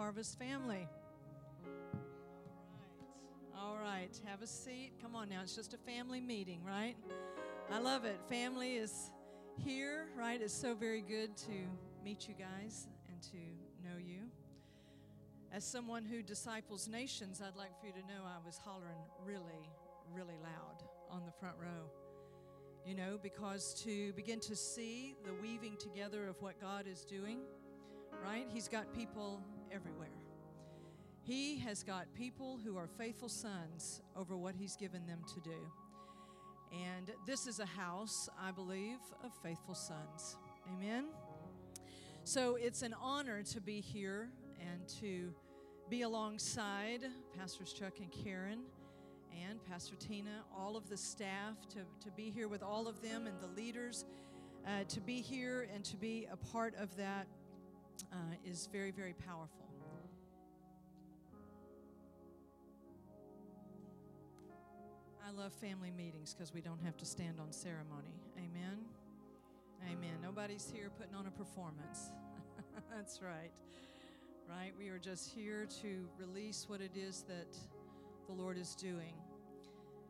Harvest family. All right, have a seat. Come on now, it's just a family meeting, right? I love it. Family is here, right? It's so very good to meet you guys and to know you. As someone who disciples nations, I'd like for you to know I was hollering really, really loud on the front row. You know, because to begin to see the weaving together of what God is doing, right? He's got people everywhere. He has got people who are faithful sons over what He's given them to do. And this is a house, I believe, of faithful sons. Amen. So it's an honor to be here and to be alongside Pastors Chuck and Karen and Pastor Tina, all of the staff, to, to be here with all of them and the leaders. Uh, to be here and to be a part of that uh, is very, very powerful. I love family meetings because we don't have to stand on ceremony. Amen. Amen. Nobody's here putting on a performance. That's right. Right? We are just here to release what it is that the Lord is doing.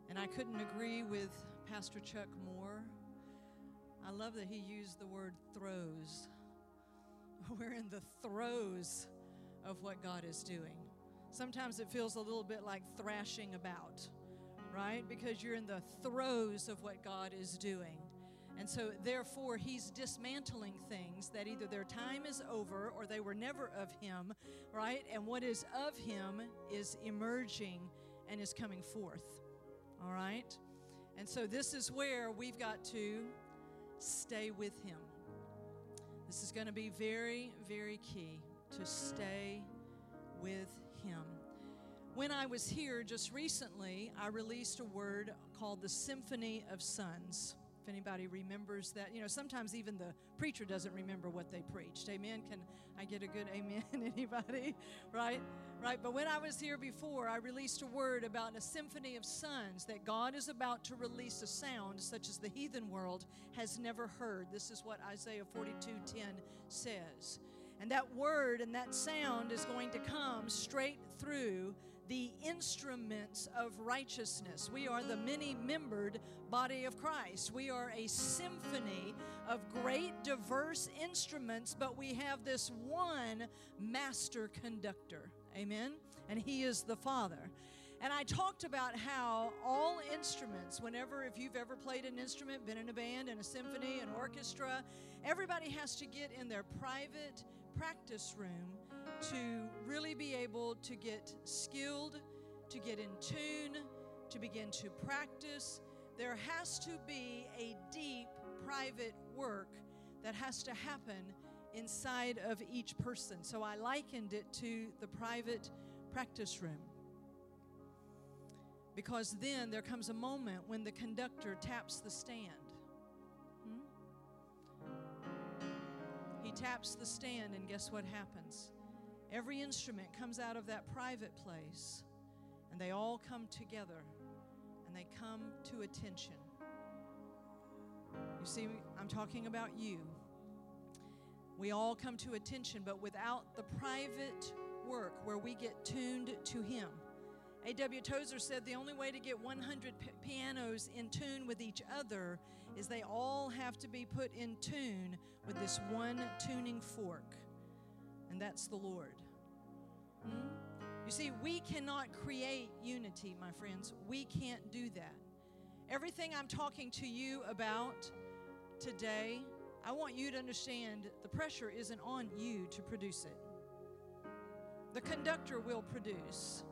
And I couldn't agree with Pastor Chuck more. I love that he used the word throes. We're in the throes of what God is doing. Sometimes it feels a little bit like thrashing about right? Because you're in the throes of what God is doing. And so, therefore, He's dismantling things that either their time is over or they were never of Him, right? And what is of Him is emerging and is coming forth, all right? And so, this is where we've got to stay with Him. This is going to be very, very key to stay with Him. When I was here just recently, I released a word called the Symphony of Sons. If anybody remembers that, you know, sometimes even the preacher doesn't remember what they preached. Amen. Can I get a good amen? Anybody? Right? Right. But when I was here before, I released a word about a symphony of sons that God is about to release a sound such as the heathen world has never heard. This is what Isaiah 42:10 says. And that word and that sound is going to come straight through the instruments of righteousness. We are the many membered body of Christ. We are a symphony of great, diverse instruments, but we have this one master conductor. Amen? And He is the Father. And I talked about how all instruments, whenever, if you've ever played an instrument, been in a band, in a symphony, an orchestra, everybody has to get in their private practice room to really be able to get skilled, to get in tune, to begin to practice. There has to be a deep private work that has to happen inside of each person. So I likened it to the private practice room. Because then there comes a moment when the conductor taps the stand. Taps the stand, and guess what happens? Every instrument comes out of that private place, and they all come together and they come to attention. You see, I'm talking about you. We all come to attention, but without the private work where we get tuned to Him. A.W. Tozer said the only way to get 100 p- pianos in tune with each other is they all have to be put in tune with this one tuning fork, and that's the Lord. Hmm? You see, we cannot create unity, my friends. We can't do that. Everything I'm talking to you about today, I want you to understand the pressure isn't on you to produce it. The conductor will produce.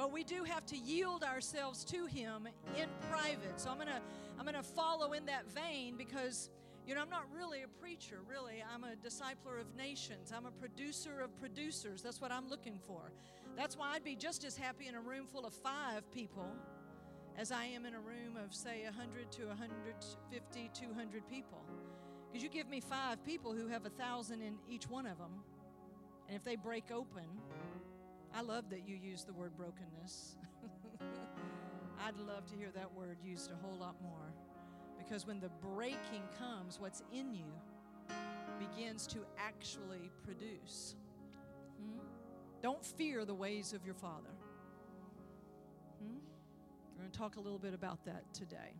But we do have to yield ourselves to him in private. So I'm to I'm to follow in that vein because you know, I'm not really a preacher, really. I'm a discipler of nations. I'm a producer of producers. That's what I'm looking for. That's why I'd be just as happy in a room full of five people as I am in a room of, say, 100 to 150, 200 people. Because you give me five people who have a thousand in each one of them, and if they break open, I love that you use the word brokenness. I'd love to hear that word used a whole lot more. Because when the breaking comes, what's in you begins to actually produce. Hmm? Don't fear the ways of your Father. Hmm? We're going to talk a little bit about that today.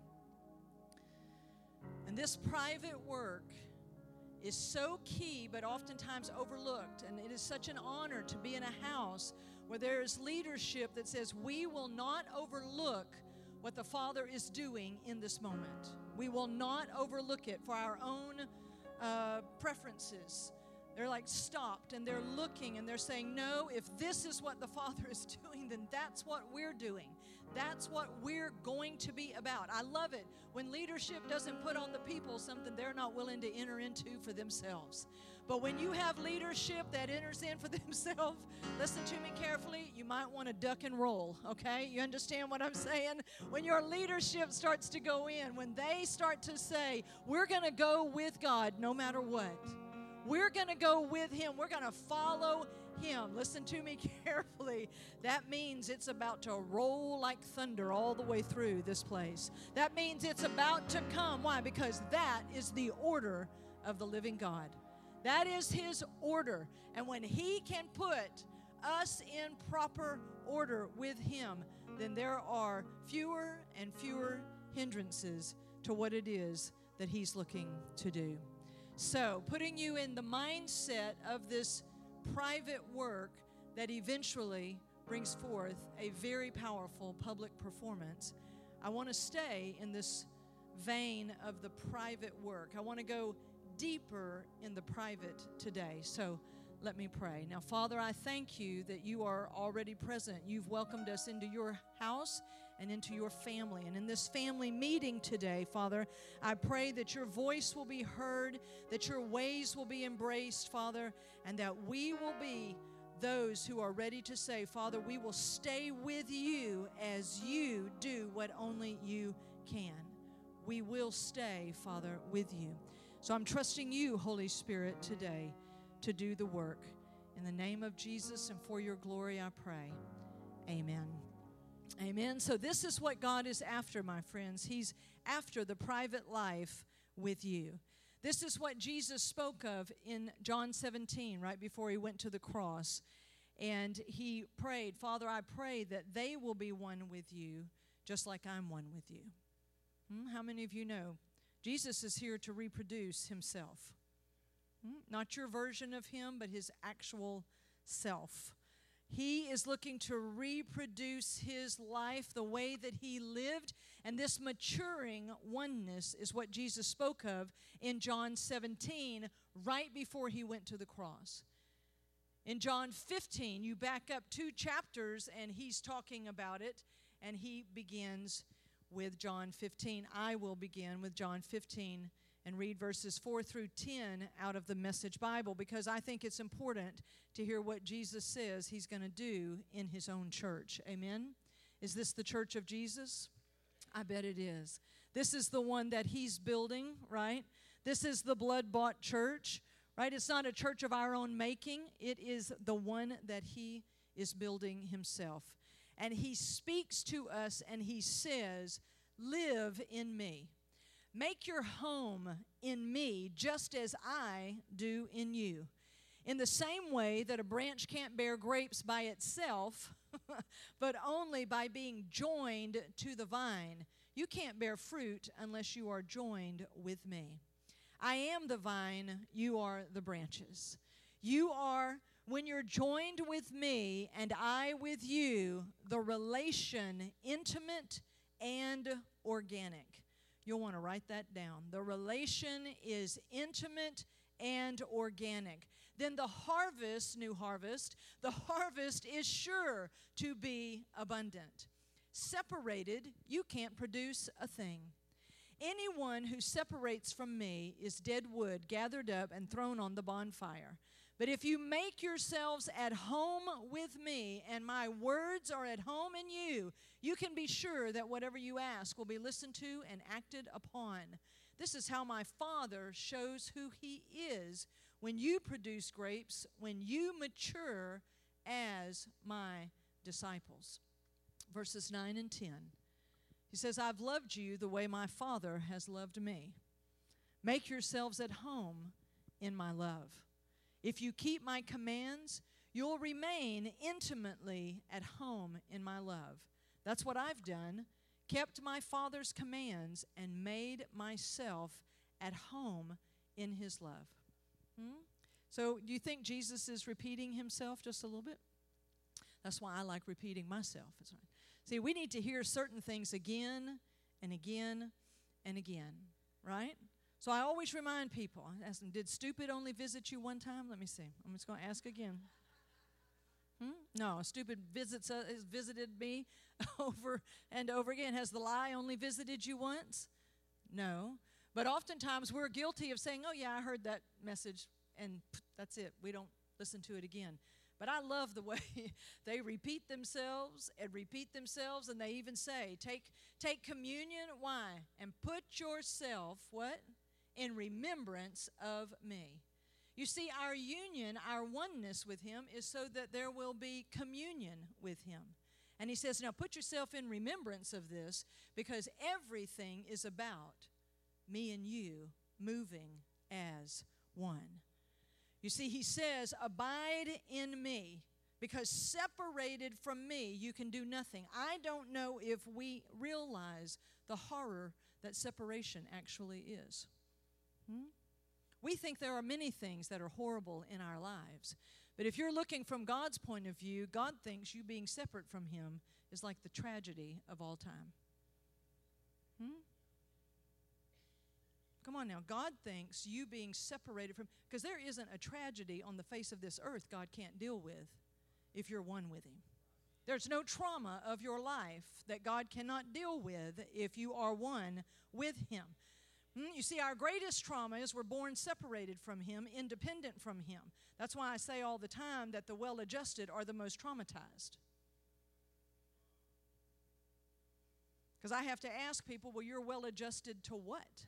And this private work is so key, but oftentimes overlooked. And it is such an honor to be in a house where there is leadership that says, We will not overlook what the Father is doing in this moment. We will not overlook it for our own uh, preferences. They're like stopped and they're looking and they're saying, No, if this is what the Father is doing, then that's what we're doing. That's what we're going to be about. I love it when leadership doesn't put on the people something they're not willing to enter into for themselves. But when you have leadership that enters in for themselves, listen to me carefully, you might want to duck and roll, okay? You understand what I'm saying? When your leadership starts to go in, when they start to say, we're going to go with God no matter what, we're going to go with Him, we're going to follow him. Listen to me carefully. That means it's about to roll like thunder all the way through this place. That means it's about to come. Why? Because that is the order of the living God. That is His order. And when He can put us in proper order with Him, then there are fewer and fewer hindrances to what it is that He's looking to do. So, putting you in the mindset of this private work that eventually brings forth a very powerful public performance. I want to stay in this vein of the private work. I want to go deeper in the private today. So let me pray. Now, Father, I thank you that you are already present. You've welcomed us into your house and into your family. And in this family meeting today, Father, I pray that your voice will be heard, that your ways will be embraced, Father, and that we will be those who are ready to say, Father, we will stay with you as you do what only you can. We will stay, Father, with you. So I'm trusting you, Holy Spirit, today to do the work. In the name of Jesus and for your glory, I pray. Amen. Amen. So, this is what God is after, my friends. He's after the private life with you. This is what Jesus spoke of in John 17, right before he went to the cross. And he prayed, Father, I pray that they will be one with you, just like I'm one with you. Hmm? How many of you know Jesus is here to reproduce himself? Hmm? Not your version of him, but his actual self. He is looking to reproduce his life the way that he lived. And this maturing oneness is what Jesus spoke of in John 17, right before he went to the cross. In John 15, you back up two chapters and he's talking about it, and he begins with John 15. I will begin with John 15 and read verses 4 through 10 out of the Message Bible because I think it's important to hear what Jesus says he's going to do in his own church. Amen? Is this the church of Jesus? I bet it is. This is the one that he's building, right? This is the blood bought church, right? It's not a church of our own making, it is the one that he is building himself. And he speaks to us and he says, Live in me. Make your home in me just as I do in you. In the same way that a branch can't bear grapes by itself, but only by being joined to the vine, you can't bear fruit unless you are joined with me. I am the vine, you are the branches. You are, when you're joined with me and I with you, the relation intimate and organic. You'll want to write that down. The relation is intimate and organic. Then the harvest, new harvest, the harvest is sure to be abundant. Separated, you can't produce a thing. Anyone who separates from me is dead wood gathered up and thrown on the bonfire. But if you make yourselves at home with me and my words are at home in you, you can be sure that whatever you ask will be listened to and acted upon. This is how my Father shows who He is when you produce grapes, when you mature as my disciples. Verses 9 and 10. He says, I've loved you the way my Father has loved me. Make yourselves at home in my love. If you keep my commands, you'll remain intimately at home in my love. That's what I've done, kept my Father's commands, and made myself at home in his love. Hmm? So, do you think Jesus is repeating himself just a little bit? That's why I like repeating myself. See, we need to hear certain things again and again and again, right? So I always remind people. I ask them, did stupid only visit you one time? Let me see. I'm just going to ask again. Hmm? No, stupid visits uh, has visited me over and over again. Has the lie only visited you once? No. But oftentimes we're guilty of saying, oh, yeah, I heard that message, and that's it. We don't listen to it again. But I love the way they repeat themselves and repeat themselves, and they even say, take, take communion, why? And put yourself, what? In remembrance of me. You see, our union, our oneness with Him is so that there will be communion with Him. And He says, now put yourself in remembrance of this because everything is about me and you moving as one. You see, he says, Abide in me, because separated from me, you can do nothing. I don't know if we realize the horror that separation actually is. Hmm? We think there are many things that are horrible in our lives. But if you're looking from God's point of view, God thinks you being separate from Him is like the tragedy of all time. Hmm? Come on now. God thinks you being separated from, because there isn't a tragedy on the face of this earth God can't deal with if you're one with Him. There's no trauma of your life that God cannot deal with if you are one with Him. Hmm? You see, our greatest trauma is we're born separated from Him, independent from Him. That's why I say all the time that the well adjusted are the most traumatized. Because I have to ask people, well, you're well adjusted to what?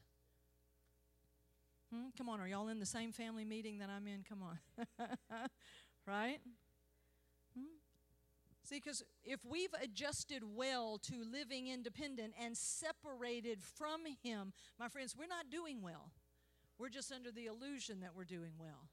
Hmm? Come on, are y'all in the same family meeting that I'm in? Come on. right? See, because if we've adjusted well to living independent and separated from Him, my friends, we're not doing well. We're just under the illusion that we're doing well.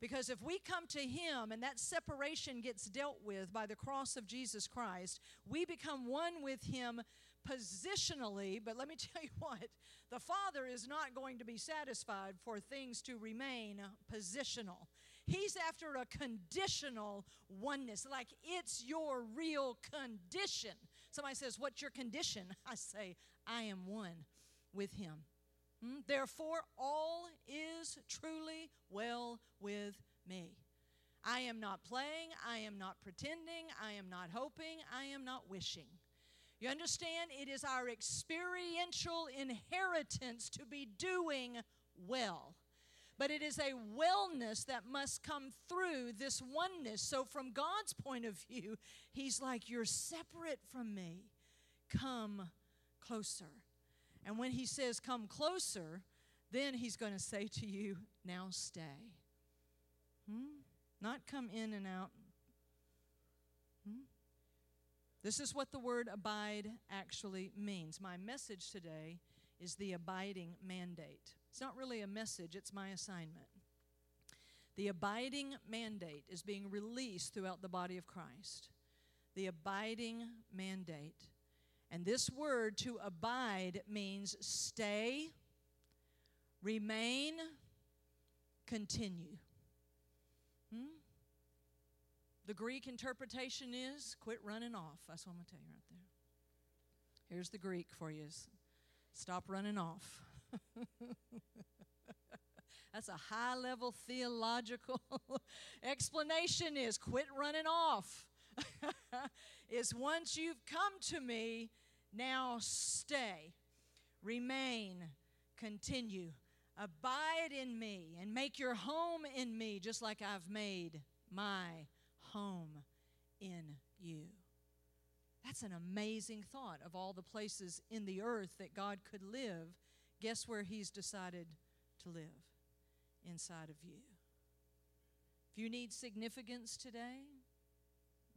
Because if we come to Him and that separation gets dealt with by the cross of Jesus Christ, we become one with Him positionally, but let me tell you what, the Father is not going to be satisfied for things to remain positional. He's after a conditional oneness, like it's your real condition. Somebody says, What's your condition? I say, I am one with Him. Hmm? Therefore, all is truly well with me. I am not playing, I am not pretending, I am not hoping, I am not wishing. You understand? It is our experiential inheritance to be doing well. But it is a wellness that must come through this oneness. So, from God's point of view, He's like, You're separate from me. Come closer. And when He says, Come closer, then He's going to say to you, Now stay. Hmm? Not come in and out. Hmm? This is what the word abide actually means. My message today is the abiding mandate. It's not really a message, it's my assignment. The abiding mandate is being released throughout the body of Christ. The abiding mandate. And this word to abide means stay, remain, continue. Hmm? The Greek interpretation is quit running off. That's what I'm going to tell you right there. Here's the Greek for you stop running off. That's a high level theological explanation is quit running off. is once you've come to me, now stay, remain, continue, abide in me, and make your home in me just like I've made my home in you. That's an amazing thought of all the places in the earth that God could live. Guess where He's decided to live? Inside of you. If you need significance today,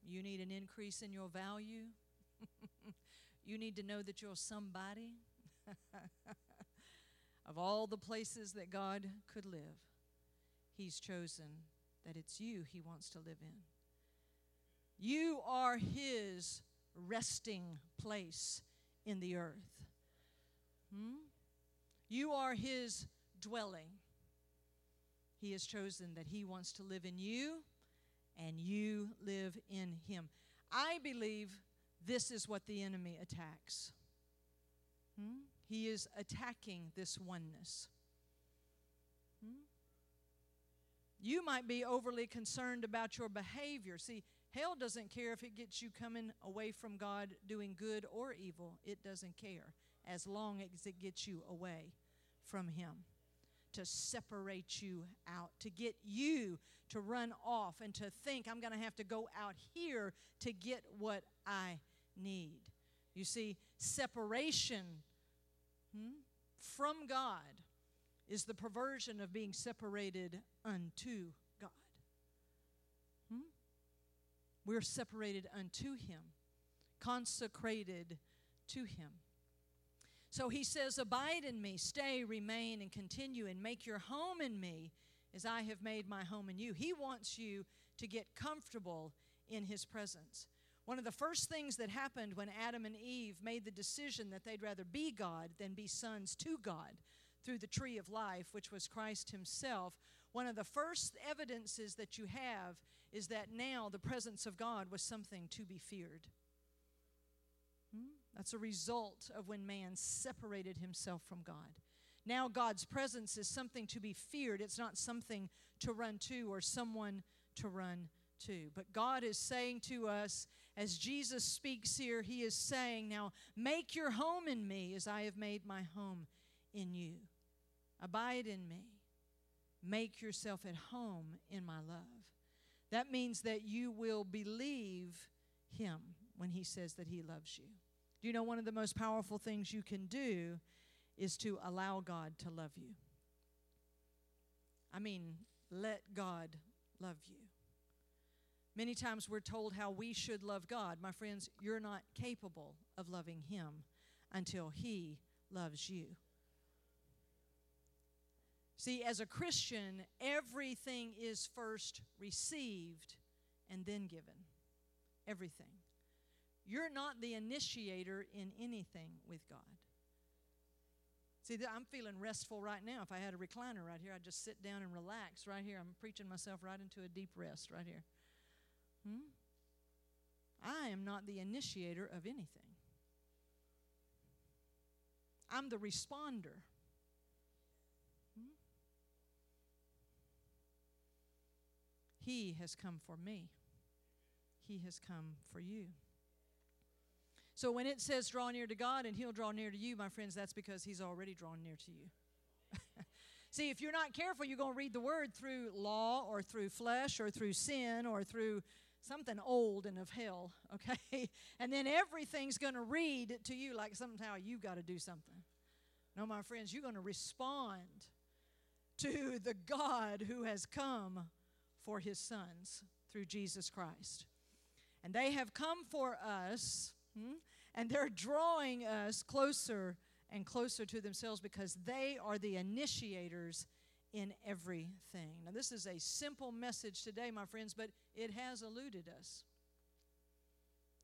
you need an increase in your value, you need to know that you're somebody. of all the places that God could live, He's chosen that it's you He wants to live in. You are His resting place in the earth. Hmm? You are His dwelling. He has chosen that He wants to live in you and you live in Him. I believe this is what the enemy attacks. Hmm? He is attacking this oneness. Hmm? You might be overly concerned about your behavior. See, hell doesn't care if it gets you coming away from God doing good or evil. It doesn't care as long as it gets you away from Him to separate you out, to get you to run off and to think, I'm going to have to go out here to get what I need. You see, separation hmm, from God is the perversion of being separated unto God. Hmm? We're separated unto Him, consecrated to Him. So he says, Abide in me, stay, remain, and continue, and make your home in me as I have made my home in you. He wants you to get comfortable in his presence. One of the first things that happened when Adam and Eve made the decision that they'd rather be God than be sons to God through the tree of life, which was Christ Himself, one of the first evidences that you have is that now the presence of God was something to be feared. That's a result of when man separated himself from God. Now God's presence is something to be feared. It's not something to run to or someone to run to. But God is saying to us, as Jesus speaks here, He is saying, Now make your home in me as I have made my home in you. Abide in me. Make yourself at home in my love. That means that you will believe him when he says that he loves you. Do you know one of the most powerful things you can do is to allow God to love you? I mean, let God love you. Many times we're told how we should love God. My friends, you're not capable of loving Him until He loves you. See, as a Christian, everything is first received and then given. Everything. You're not the initiator in anything with God. See, I'm feeling restful right now. If I had a recliner right here, I'd just sit down and relax right here. I'm preaching myself right into a deep rest right here. Hmm? I am not the initiator of anything, I'm the responder. He has come for me, He has come for you. So when it says draw near to God and He'll draw near to you, my friends, that's because He's already drawn near to you. See, if you're not careful, you're going to read the word through law or through flesh or through sin or through something old and of hell, okay? And then everything's going to read to you like somehow you've got to do something. No, my friends, you're going to respond to the God who has come for his sons through Jesus Christ. And they have come for us, hmm, and they're drawing us closer and closer to themselves because they are the initiators in everything. Now, this is a simple message today, my friends, but it has eluded us.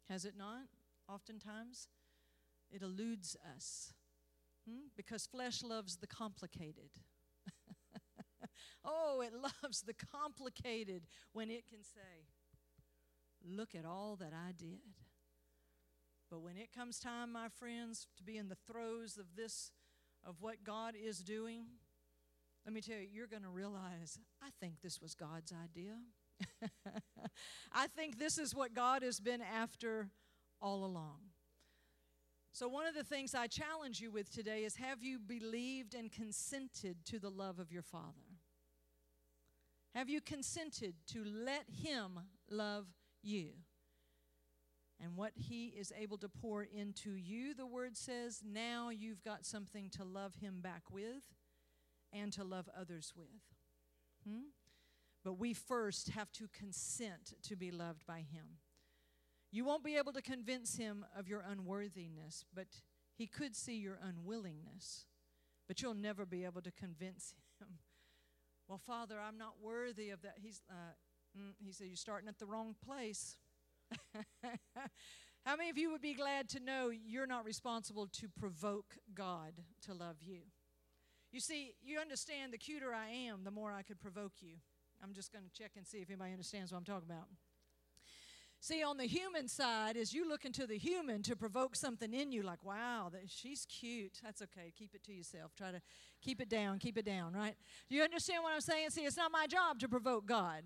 Has it not? Oftentimes, it eludes us hmm? because flesh loves the complicated. Oh, it loves the complicated when it can say, Look at all that I did. But when it comes time, my friends, to be in the throes of this, of what God is doing, let me tell you, you're going to realize, I think this was God's idea. I think this is what God has been after all along. So, one of the things I challenge you with today is have you believed and consented to the love of your Father? Have you consented to let Him love you? And what He is able to pour into you, the Word says, now you've got something to love Him back with and to love others with. Hmm? But we first have to consent to be loved by Him. You won't be able to convince Him of your unworthiness, but He could see your unwillingness. But you'll never be able to convince Him Well, Father, I'm not worthy of that. He's, uh, mm, he said, You're starting at the wrong place. How many of you would be glad to know you're not responsible to provoke God to love you? You see, you understand the cuter I am, the more I could provoke you. I'm just going to check and see if anybody understands what I'm talking about. See, on the human side, is you look into the human to provoke something in you, like, wow, that, she's cute. That's okay. Keep it to yourself. Try to keep it down, keep it down, right? Do you understand what I'm saying? See, it's not my job to provoke God.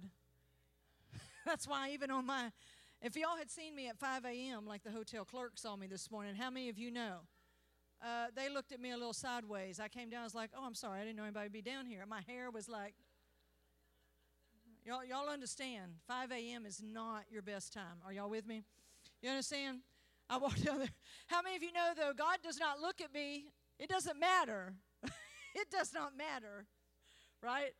That's why, even on my, if y'all had seen me at 5 a.m., like the hotel clerk saw me this morning, how many of you know? Uh, they looked at me a little sideways. I came down, I was like, oh, I'm sorry, I didn't know anybody would be down here. My hair was like, Y'all, y'all understand, 5 a.m. is not your best time. Are y'all with me? You understand? I walked down there. How many of you know, though, God does not look at me? It doesn't matter. it does not matter, right?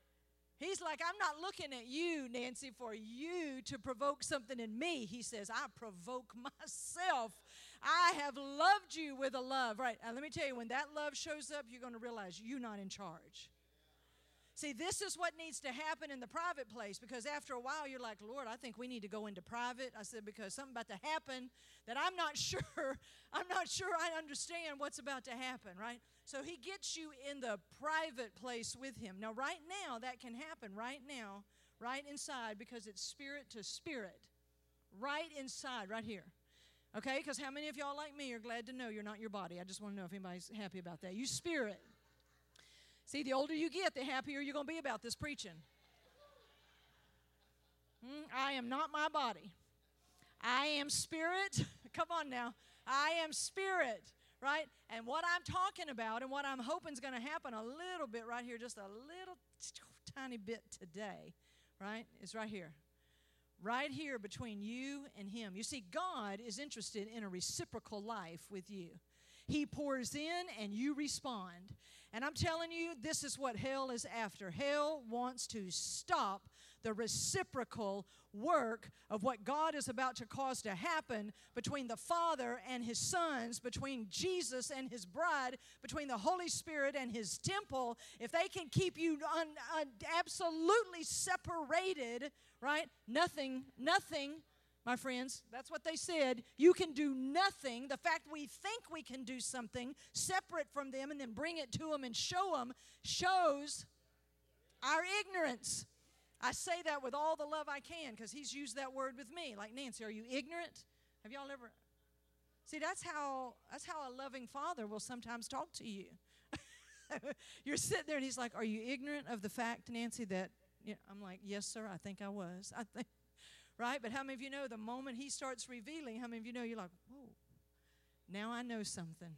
He's like, I'm not looking at you, Nancy, for you to provoke something in me. He says, I provoke myself. I have loved you with a love. Right. And let me tell you, when that love shows up, you're going to realize you're not in charge. See, this is what needs to happen in the private place because after a while you're like, Lord, I think we need to go into private. I said, because something about to happen that I'm not sure, I'm not sure I understand what's about to happen, right? So he gets you in the private place with him. Now, right now, that can happen right now, right inside, because it's spirit to spirit, right inside, right here. Okay? Because how many of y'all, like me, are glad to know you're not your body? I just want to know if anybody's happy about that. You spirit. See, the older you get, the happier you're going to be about this preaching. Mm, I am not my body. I am spirit. Come on now. I am spirit, right? And what I'm talking about and what I'm hoping is going to happen a little bit right here, just a little tiny bit today, right? Is right here. Right here between you and Him. You see, God is interested in a reciprocal life with you. He pours in and you respond. And I'm telling you, this is what hell is after. Hell wants to stop the reciprocal work of what God is about to cause to happen between the Father and His sons, between Jesus and His bride, between the Holy Spirit and His temple. If they can keep you un, un, absolutely separated, right? Nothing, nothing my friends. That's what they said. You can do nothing. The fact we think we can do something separate from them and then bring it to them and show them shows our ignorance. I say that with all the love I can because he's used that word with me. Like Nancy, are you ignorant? Have y'all ever See, that's how that's how a loving father will sometimes talk to you. You're sitting there and he's like, "Are you ignorant of the fact, Nancy, that you know, I'm like, "Yes, sir, I think I was." I think right? But how many of you know the moment he starts revealing, how many of you know you're like, whoa, now I know something.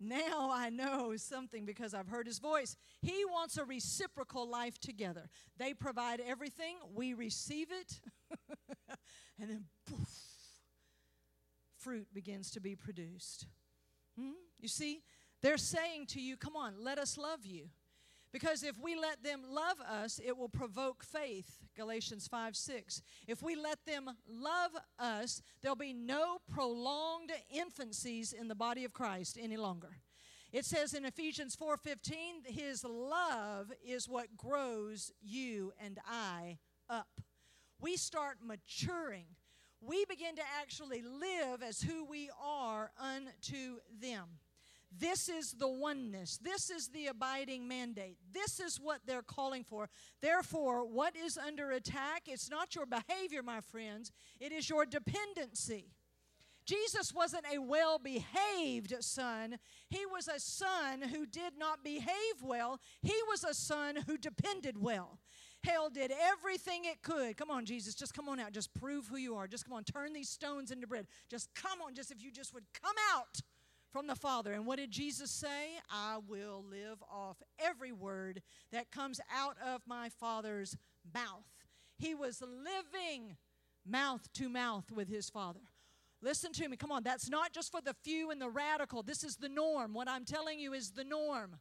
Now I know something because I've heard his voice. He wants a reciprocal life together. They provide everything, we receive it, and then poof, fruit begins to be produced. Hmm? You see, they're saying to you, Come on, let us love you. Because if we let them love us, it will provoke faith. Galatians 5 6. If we let them love us, there'll be no prolonged infancies in the body of Christ any longer. It says in Ephesians 4:15, his love is what grows you and I up. We start maturing. We begin to actually live as who we are unto them. This is the oneness. This is the abiding mandate. This is what they're calling for. Therefore, what is under attack? It's not your behavior, my friends, it is your dependency. Jesus wasn't a well behaved son. He was a son who did not behave well. He was a son who depended well. Hell did everything it could. Come on, Jesus, just come on out. Just prove who you are. Just come on, turn these stones into bread. Just come on, just if you just would come out from the Father. And what did Jesus say? I will live off every word that comes out of my Father's mouth. He was living mouth to mouth with his Father. Listen to me. Come on. That's not just for the few and the radical. This is the norm. What I'm telling you is the norm.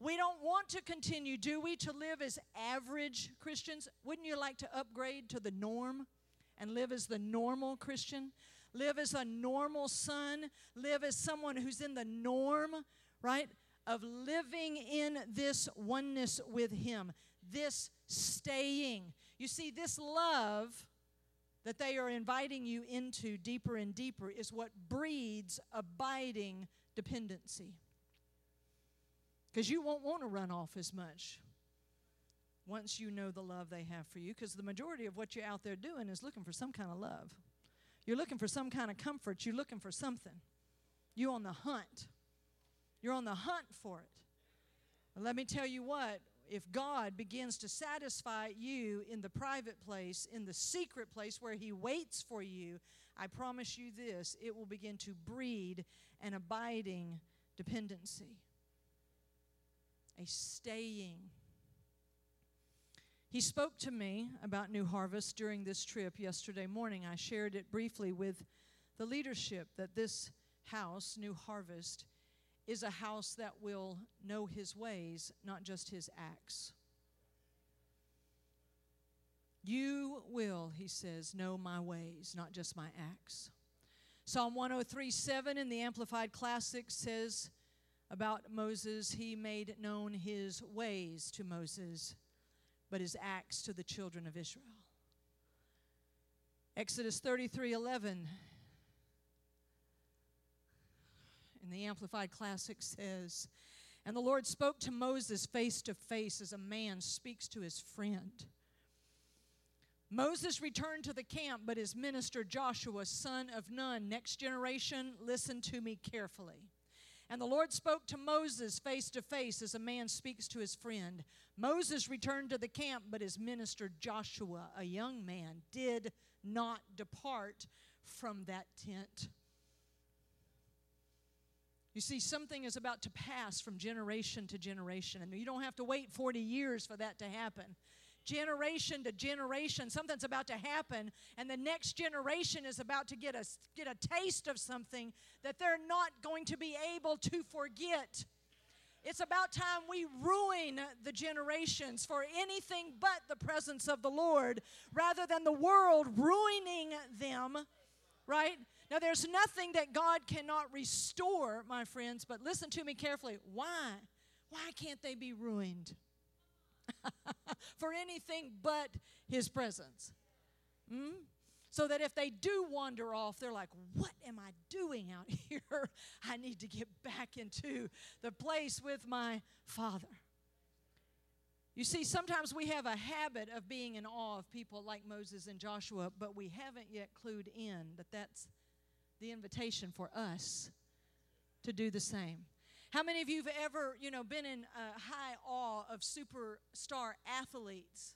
We don't want to continue, do we, to live as average Christians? Wouldn't you like to upgrade to the norm and live as the normal Christian? Live as a normal son, live as someone who's in the norm, right, of living in this oneness with Him. this staying. You see, this love that they are inviting you into deeper and deeper is what breeds abiding dependency. Because you won't want to run off as much once you know the love they have for you, because the majority of what you're out there doing is looking for some kind of love. You're looking for some kind of comfort. You're looking for something. You're on the hunt. You're on the hunt for it. Let me tell you what, if God begins to satisfy you in the private place, in the secret place where He waits for you, I promise you this it will begin to breed an abiding dependency, a staying. He spoke to me about New Harvest during this trip yesterday morning. I shared it briefly with the leadership that this house, New Harvest, is a house that will know his ways, not just his acts. You will, he says, know my ways, not just my acts. Psalm 103 7 in the Amplified Classic says about Moses, he made known his ways to Moses, but his acts to the children of Israel. Exodus 33 11 in the Amplified Classic says, And the Lord spoke to Moses face to face as a man speaks to his friend. Moses returned to the camp, but his minister Joshua, son of Nun, next generation, listen to me carefully. And the Lord spoke to Moses face to face as a man speaks to his friend. Moses returned to the camp, but his minister Joshua, a young man, did not depart from that tent. You see, something is about to pass from generation to generation, and you don't have to wait 40 years for that to happen. Generation to generation, something's about to happen, and the next generation is about to get a, get a taste of something that they're not going to be able to forget. It's about time we ruin the generations for anything but the presence of the Lord rather than the world ruining them, right? Now, there's nothing that God cannot restore, my friends, but listen to me carefully. Why? Why can't they be ruined? For anything but His presence. Hmm? So that if they do wander off, they're like, What am I doing out here? I need to get back into the place with my Father. You see, sometimes we have a habit of being in awe of people like Moses and Joshua, but we haven't yet clued in that that's the invitation for us to do the same. How many of you have ever, you know, been in a high awe of superstar athletes?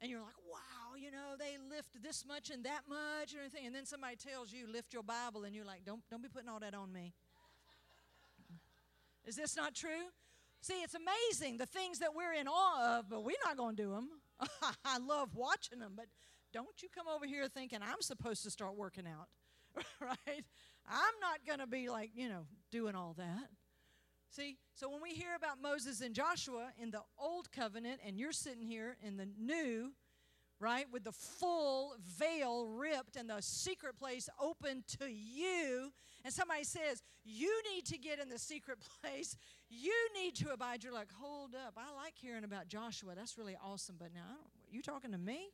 And you're like, wow, you know, they lift this much and that much and everything. And then somebody tells you, lift your Bible, and you're like, don't, don't be putting all that on me. Is this not true? See, it's amazing the things that we're in awe of, but we're not going to do them. I love watching them, but don't you come over here thinking I'm supposed to start working out. right? I'm not going to be like, you know, doing all that. See, so when we hear about Moses and Joshua in the old covenant, and you're sitting here in the new, right, with the full veil ripped and the secret place open to you, and somebody says, You need to get in the secret place, you need to abide. You're like, Hold up, I like hearing about Joshua. That's really awesome, but now, you talking to me?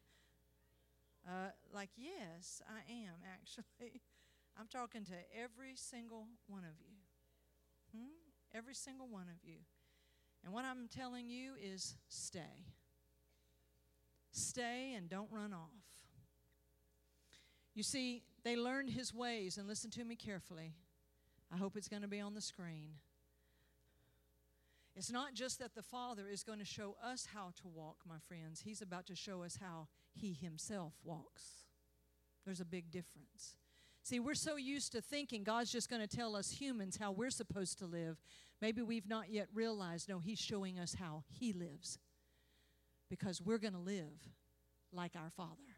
Uh, like, yes, I am actually. I'm talking to every single one of you. Hmm? Every single one of you. And what I'm telling you is stay. Stay and don't run off. You see, they learned his ways, and listen to me carefully. I hope it's going to be on the screen. It's not just that the Father is going to show us how to walk, my friends. He's about to show us how He Himself walks. There's a big difference. See, we're so used to thinking God's just going to tell us humans how we're supposed to live. Maybe we've not yet realized, no, He's showing us how He lives because we're going to live like our Father.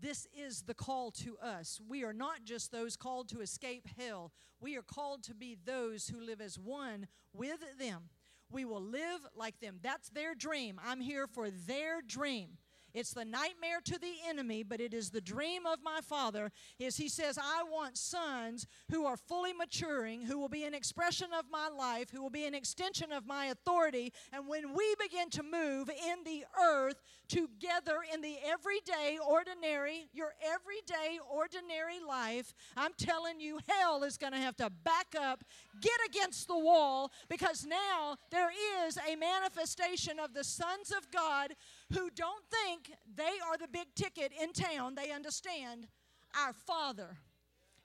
This is the call to us. We are not just those called to escape hell, we are called to be those who live as one with them. We will live like them. That's their dream. I'm here for their dream. It's the nightmare to the enemy, but it is the dream of my Father. Is He says, I want sons who are fully maturing, who will be an expression of my life, who will be an extension of my authority. And when we begin to move in the earth together in the everyday, ordinary, your everyday, ordinary life, I'm telling you, hell is going to have to back up, get against the wall, because now there is a manifestation of the sons of God who don't think they are the big ticket in town. They understand our Father.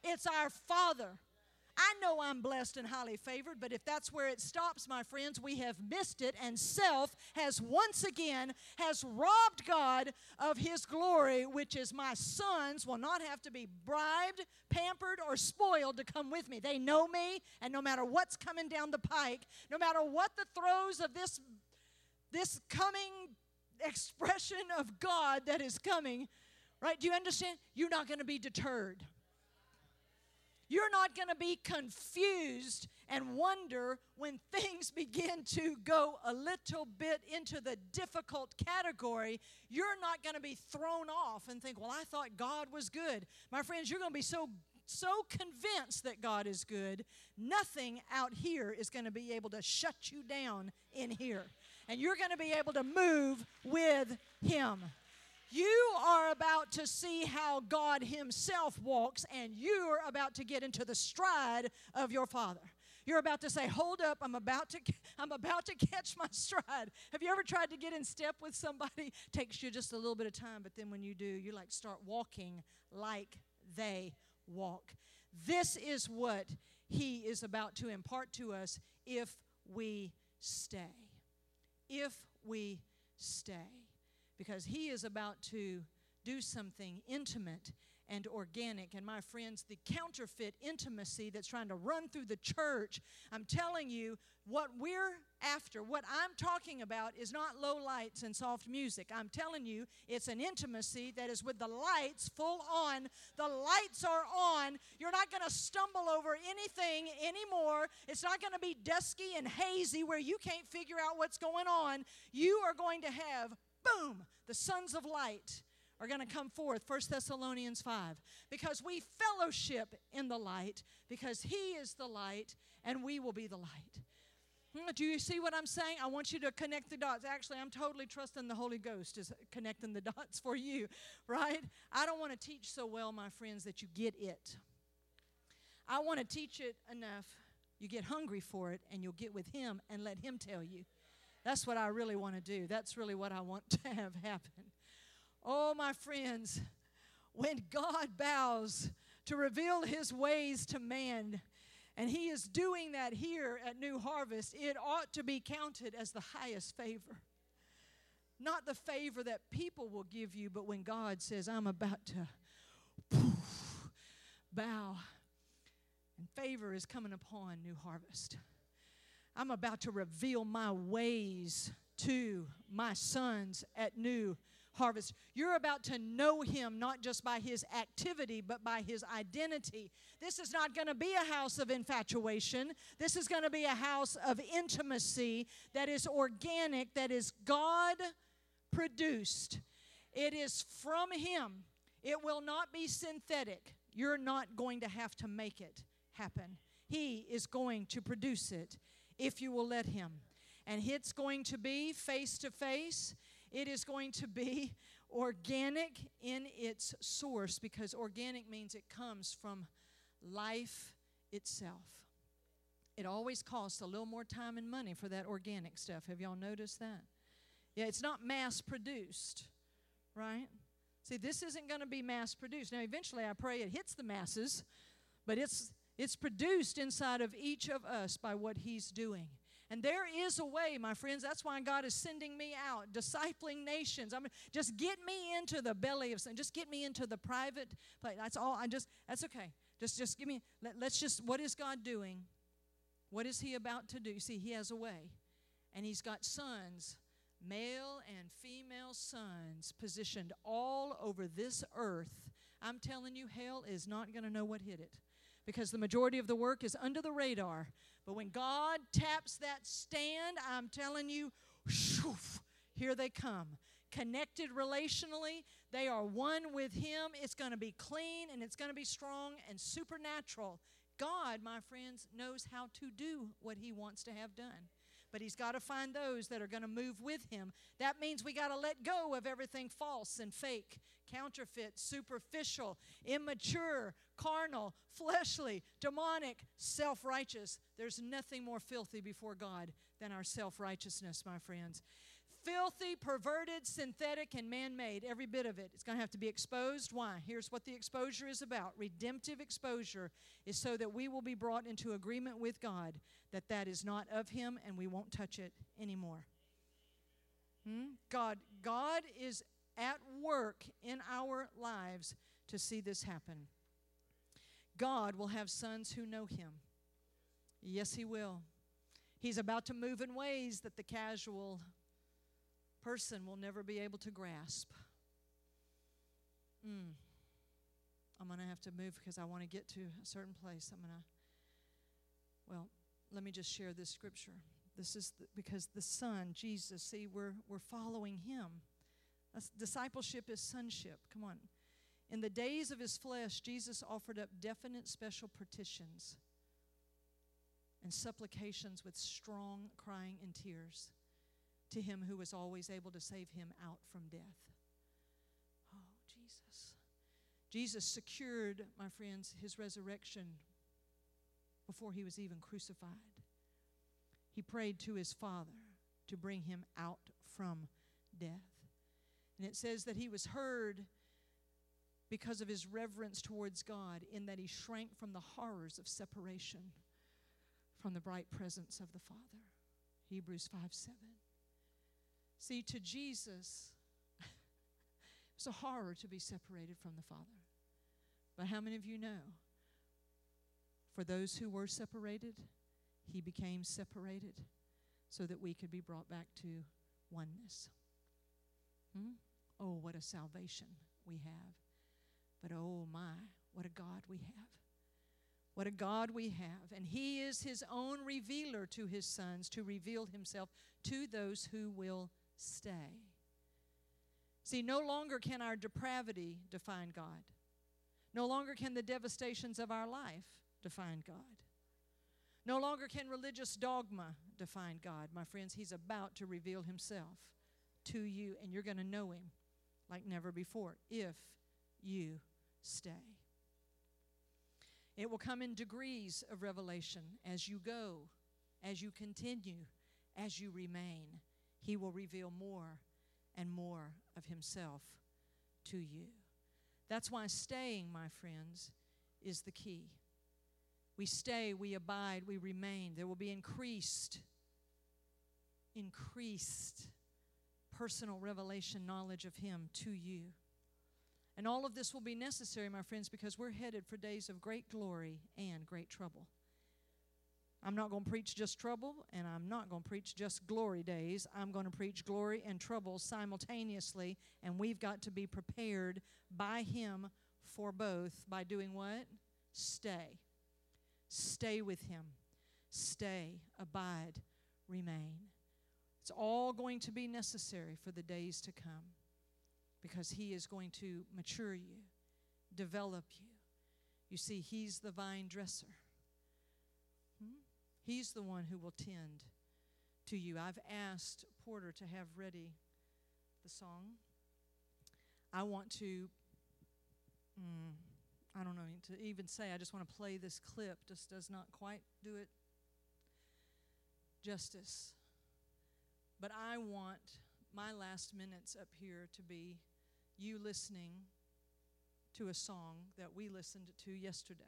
It's our Father. I know I'm blessed and highly favored, but if that's where it stops, my friends, we have missed it, and self has once again has robbed God of his glory, which is my sons will not have to be bribed, pampered, or spoiled to come with me. They know me, and no matter what's coming down the pike, no matter what the throes of this this coming expression of God that is coming, right? Do you understand? You're not going to be deterred. You're not going to be confused and wonder when things begin to go a little bit into the difficult category. You're not going to be thrown off and think, well, I thought God was good. My friends, you're going to be so so convinced that God is good, nothing out here is going to be able to shut you down in here. And you're going to be able to move with Him. You are about to see how God Himself walks, and you're about to get into the stride of your Father. You're about to say, "Hold up! I'm about to, I'm about to catch my stride." Have you ever tried to get in step with somebody? Takes you just a little bit of time, but then when you do, you like start walking like they walk. This is what He is about to impart to us if we stay. If we stay because he is about to do something intimate and organic. And my friends, the counterfeit intimacy that's trying to run through the church, I'm telling you, what we're after, what I'm talking about, is not low lights and soft music. I'm telling you, it's an intimacy that is with the lights full on. The lights are on. You're not going to stumble over anything anymore. It's not going to be dusky and hazy where you can't figure out what's going on. You are going to have boom, the sons of light are going to come forth 1 thessalonians 5 because we fellowship in the light because he is the light and we will be the light. Hmm, do you see what i'm saying? I want you to connect the dots. Actually i'm totally trusting the holy ghost is connecting the dots for you right? I don't want to teach so well my friends that you get it. I want to teach it enough you get hungry for it and you'll get with him and let him tell you. That's what I really want to do. That's really what I want to have happen. Oh, my friends, when God bows to reveal his ways to man, and he is doing that here at New Harvest, it ought to be counted as the highest favor. Not the favor that people will give you, but when God says, I'm about to poof, bow, and favor is coming upon New Harvest. I'm about to reveal my ways to my sons at New Harvest. You're about to know him not just by his activity, but by his identity. This is not going to be a house of infatuation. This is going to be a house of intimacy that is organic, that is God produced. It is from him. It will not be synthetic. You're not going to have to make it happen. He is going to produce it if you will let Him. And it's going to be face to face, it is going to be organic in its source because organic means it comes from life itself. It always costs a little more time and money for that organic stuff. Have y'all noticed that? Yeah, it's not mass produced, right? See, this isn't going to be mass produced. Now, eventually, I pray it hits the masses, but it's it's produced inside of each of us by what He's doing. And there is a way, my friends. That's why God is sending me out, discipling nations. I mean, just get me into the belly of sin. Just get me into the private place. That's all. I just. That's okay. Just, just give me. Let, let's just. What is God doing? What is He about to do? See, He has a way, and He's got sons, male and female sons, positioned all over this earth. I'm telling you, hell is not going to know what hit it because the majority of the work is under the radar. But when God taps that stand, I'm telling you, here they come. connected relationally. They are one with Him. It's going to be clean and it's going to be strong and supernatural. God, my friends, knows how to do what He wants to have done. But He's got to find those that are going to move with Him. That means we got to let go of everything false and fake, counterfeit, superficial, immature, carnal, fleshly, demonic, self righteous. There's nothing more filthy before God than our self righteousness, my friends filthy, perverted, synthetic, and man made. Every bit of it. It's going to have to be exposed. Why? Here's what the exposure is about redemptive exposure is so that we will be brought into agreement with God that that is not of Him and we won't touch it anymore. Hmm? God, God is at work in our lives to see this happen. God will have sons who know Him. Yes, He will. He's about to move in ways that the casual person will never be able to grasp. Mm. I'm going to have to move because I want to get to a certain place. I'm going to, well, let me just share this scripture. This is the, because the Son, Jesus, see, we're, we're following Him. That's, discipleship is sonship. Come on. In the days of His flesh, Jesus offered up definite special petitions and supplications with strong crying and tears to him who was always able to save him out from death. Oh, Jesus. Jesus secured, my friends, his resurrection before he was even crucified. He prayed to his Father to bring him out from death. And it says that he was heard because of his reverence towards God, in that he shrank from the horrors of separation from the bright presence of the Father. Hebrews 5 7. See, to Jesus, it's a horror to be separated from the Father. But how many of you know? For those who were separated, he became separated so that we could be brought back to oneness. Hmm? Oh, what a salvation we have. But oh my, what a God we have. What a God we have. And He is His own revealer to His sons to reveal Himself to those who will stay. See, no longer can our depravity define God. No longer can the devastations of our life define God. No longer can religious dogma define God. My friends, He's about to reveal Himself to you, and you're going to know Him like never before if you stay. It will come in degrees of revelation as you go, as you continue, as you remain. He will reveal more and more of Himself to you. That's why staying, my friends, is the key. We stay, we abide, we remain. There will be increased, increased personal revelation knowledge of Him to you. And all of this will be necessary, my friends, because we're headed for days of great glory and great trouble. I'm not going to preach just trouble, and I'm not going to preach just glory days. I'm going to preach glory and trouble simultaneously, and we've got to be prepared by Him for both by doing what? Stay. Stay with Him. Stay, abide, remain. It's all going to be necessary for the days to come because He is going to mature you, develop you. You see, He's the vine dresser. He's the one who will tend to you. I've asked Porter to have ready the song. I want to, mm, I don't know, to even say, I just want to play this clip, just does not quite do it justice. But I want my last minutes up here to be you listening to a song that we listened to yesterday.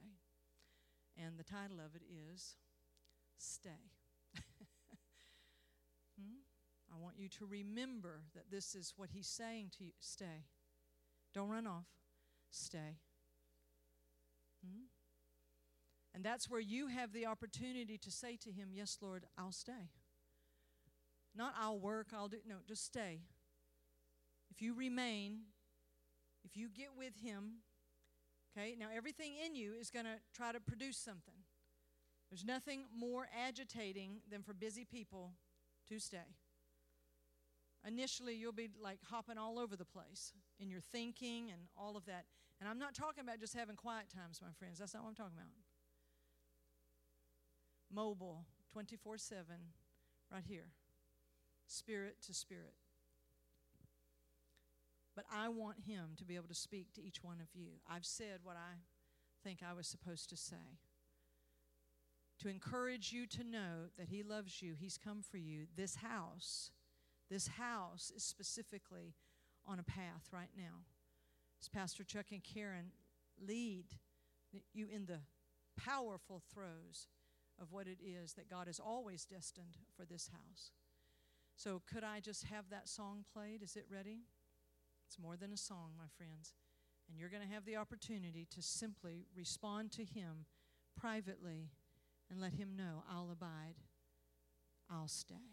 And the title of it is stay. hmm? I want you to remember that this is what he's saying to you stay. Don't run off. Stay. Hmm? And that's where you have the opportunity to say to him, Yes, Lord, I'll stay. Not I'll work, I'll do. No, just stay. If you remain, if you get with him, okay, now everything in you is going to try to produce something. There's nothing more agitating than for busy people to stay. initially you'll be like hopping all over the place in your thinking and all of that. And I'm not talking about just having quiet times, my friends. That's not what I'm talking about. Mobile, 24 7, right here. Spirit to spirit. But I want Him to be able to speak to each one of you. I've said what I think I was supposed to say. To encourage you to know that He loves you, He's come for you. This house, this house is specifically on a path right now. As Pastor Chuck and Karen lead you in the powerful throes of what it is that God has always destined for this house. So, could I just have that song played? Is it ready? It's more than a song, my friends. And you're going to have the opportunity to simply respond to Him privately and let Him know, I'll abide, I'll stay.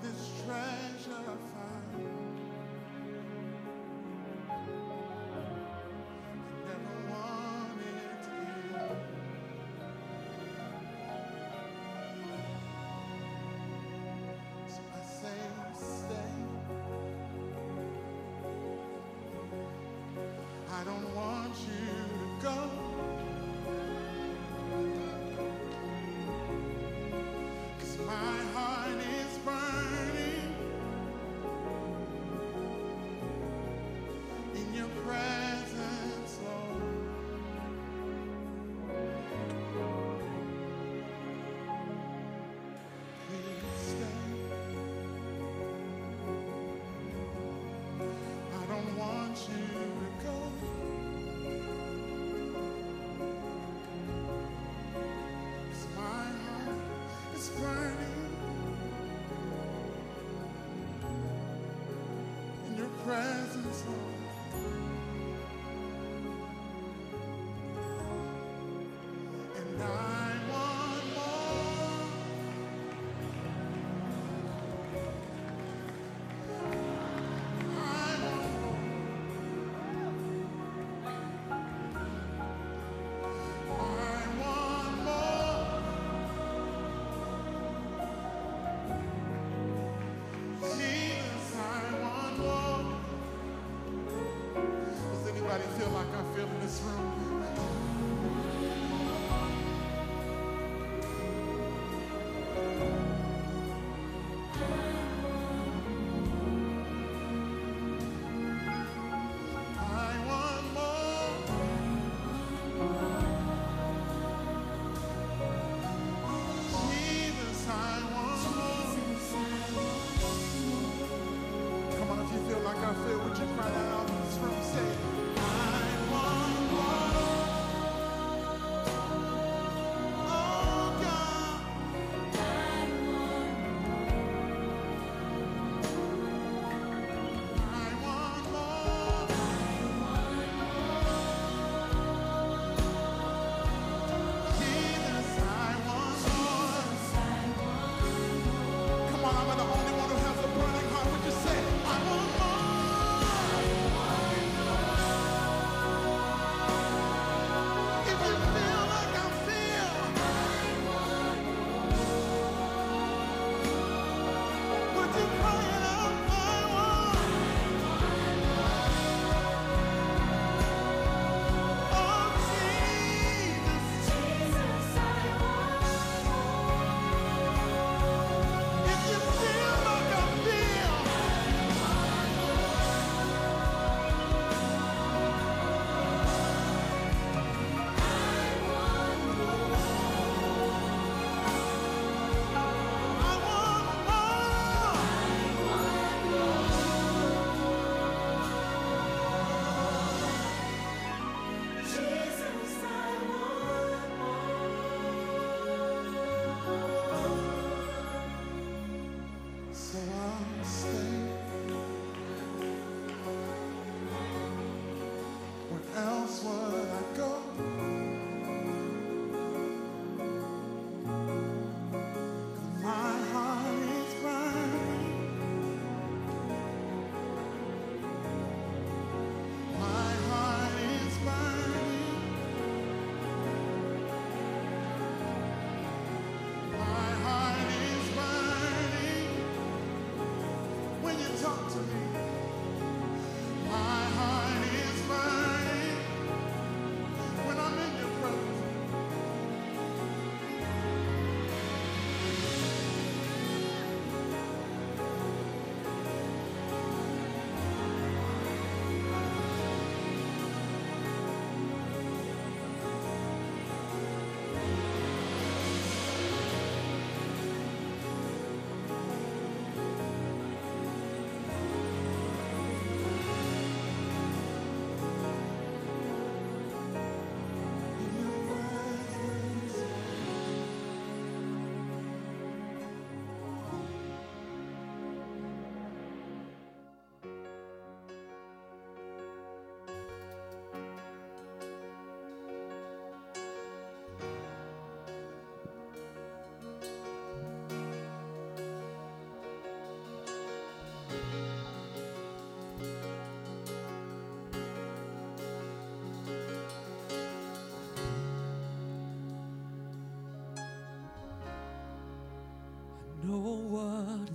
This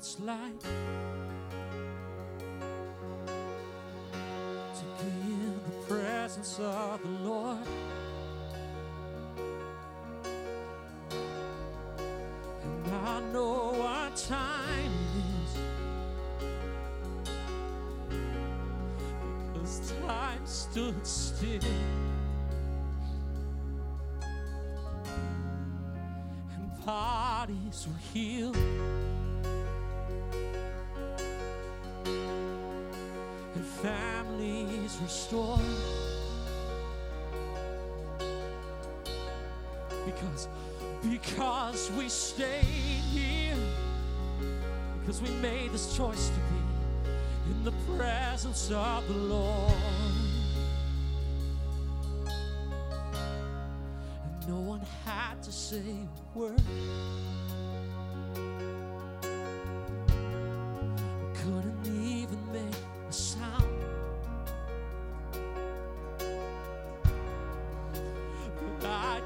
it's like to be in the presence of the Lord. And I know what time is because time stood still. and bodies were healed. Families restored. Because, because we stayed here. Because we made this choice to be in the presence of the Lord. And no one had to say a word.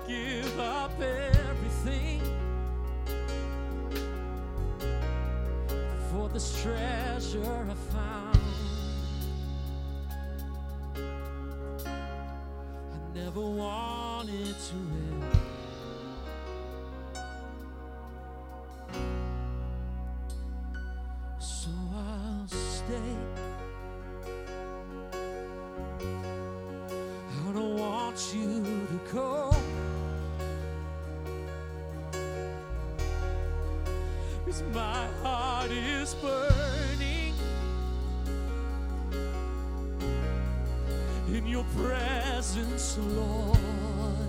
Give up everything for this treasure I found. I never wanted to end. In your presence, Lord.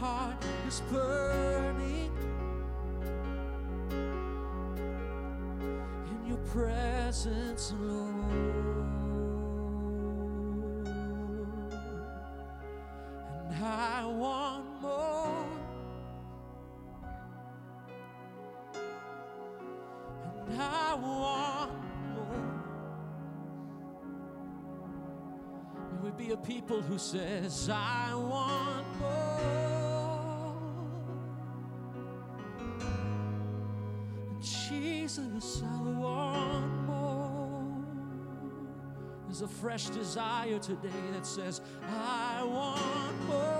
Heart is burning. In your presence, Lord. And I want more. And I want more. May we be a people who says, I want There's a fresh desire today that says, I want more.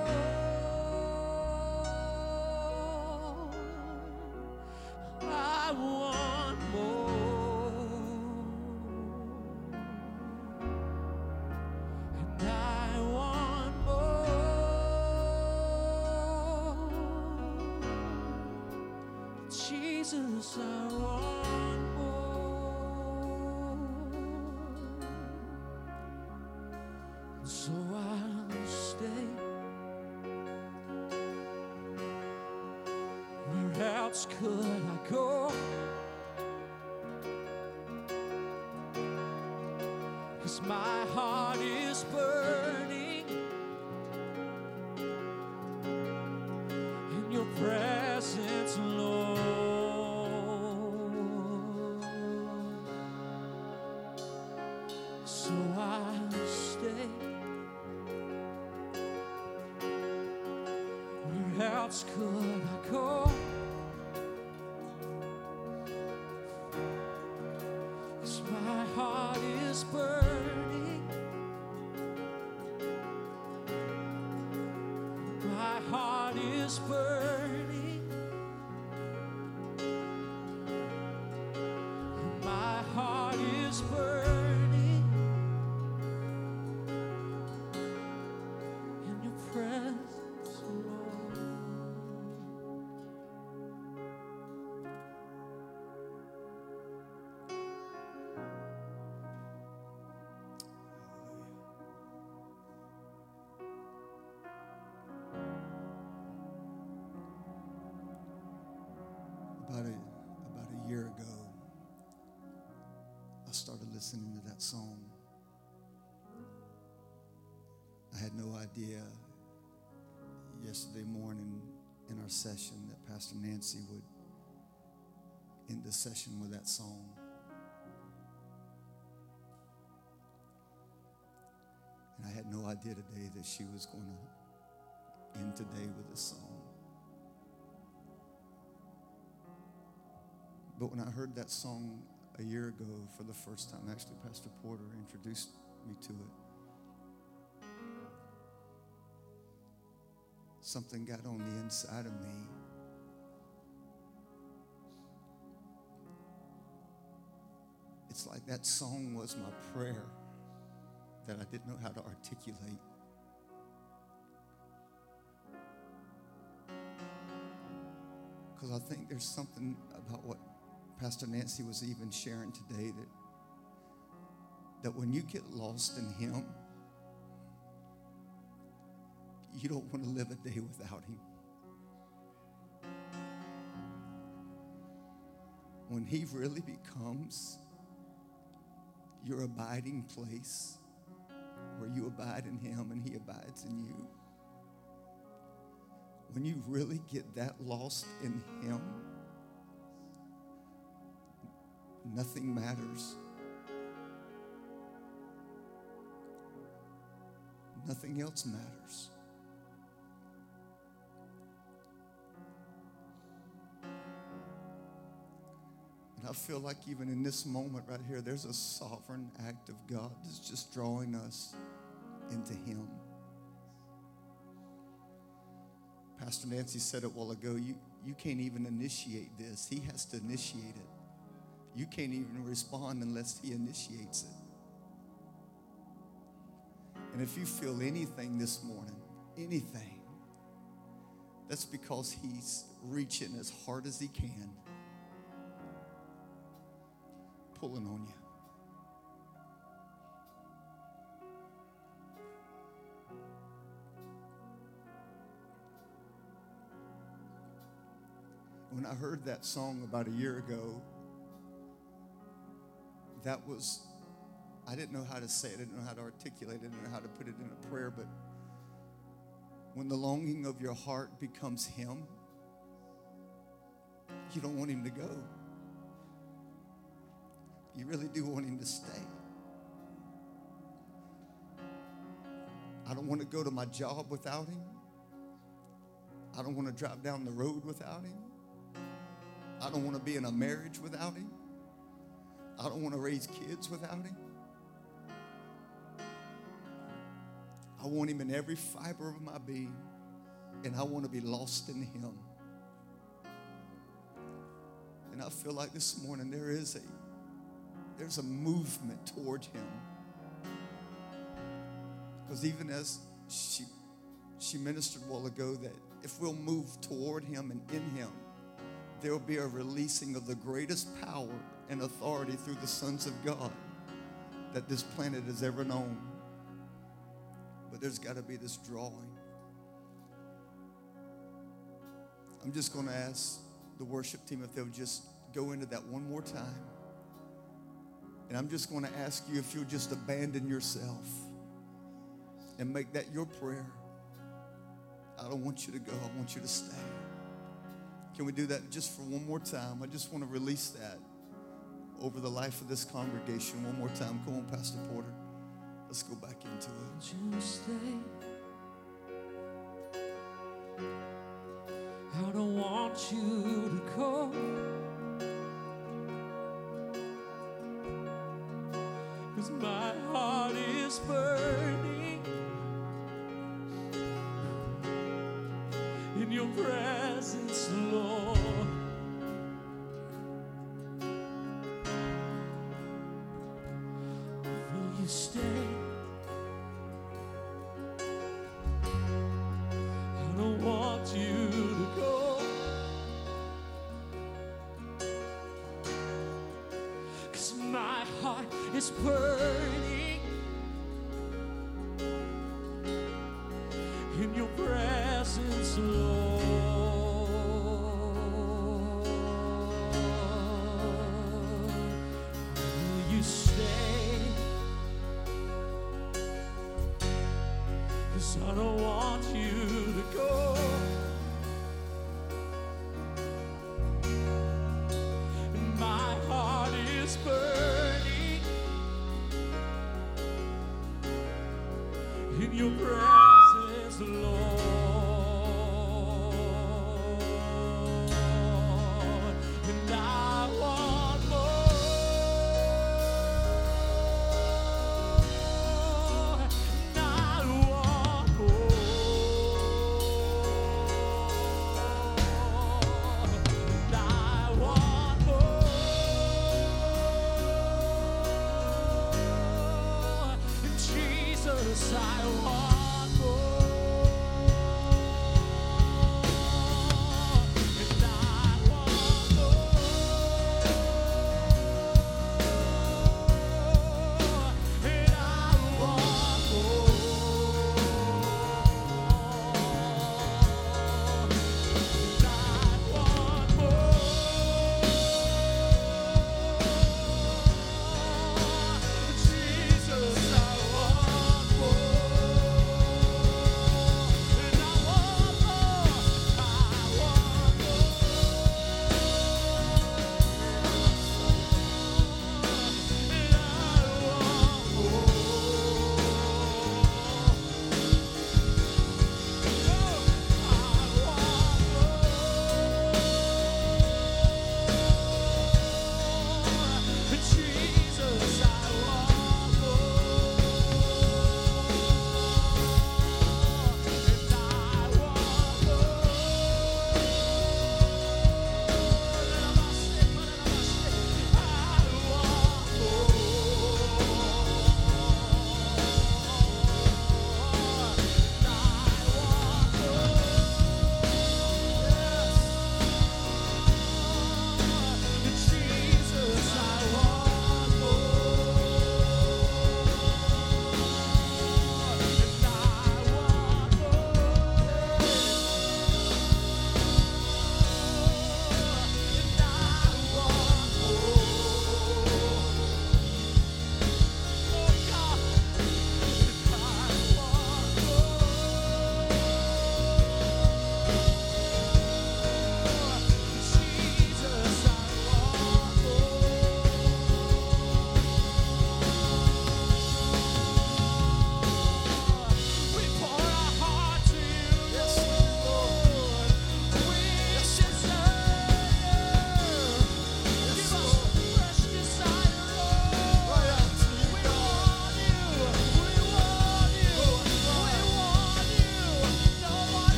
Started listening to that song. I had no idea yesterday morning in our session that Pastor Nancy would end the session with that song. And I had no idea today that she was going to end today with a song. But when I heard that song a year ago for the first time, actually, Pastor Porter introduced me to it. Something got on the inside of me. It's like that song was my prayer that I didn't know how to articulate. Because I think there's something about what Pastor Nancy was even sharing today that that when you get lost in him, you don't want to live a day without him. When he really becomes your abiding place, where you abide in him and he abides in you, when you really get that lost in him, nothing matters. Nothing else matters. And I feel like even in this moment right here, there's a sovereign act of God that's just drawing us into Him. Pastor Nancy said it a while ago. You, you can't even initiate this. He has to initiate it. You can't even respond unless He initiates it. And if you feel anything this morning, anything, that's because He's reaching as hard as He can, pulling on you. When I heard that song about a year ago, that was, I didn't know how to say it, I didn't know how to articulate it, I didn't know how to put it in a prayer, but when the longing of your heart becomes Him, you don't want Him to go. You really do want Him to stay. I don't want to go to my job without Him. I don't want to drive down the road without Him. I don't want to be in a marriage without Him. I don't want to raise kids without Him. I want Him in every fiber of my being, and I want to be lost in Him. And I feel like this morning there is a there's a movement toward Him. Because even as she she ministered a while ago that if we'll move toward Him and in Him, there will be a releasing of the greatest power and authority through the sons of God that this planet has ever known. But there's got to be this drawing. I'm just going to ask the worship team if they'll just go into that one more time. And I'm just going to ask you if you'll just abandon yourself and make that your prayer. I don't want you to go, I want you to stay. Can we do that just for one more time? I just want to release that over the life of this congregation one more time. Come on, Pastor Porter. Let's go back into it. you stay? I don't want you to go. Cause my heart is burning in your presence, stay? I don't want you to go. Cause my heart is burning in your presence, Lord.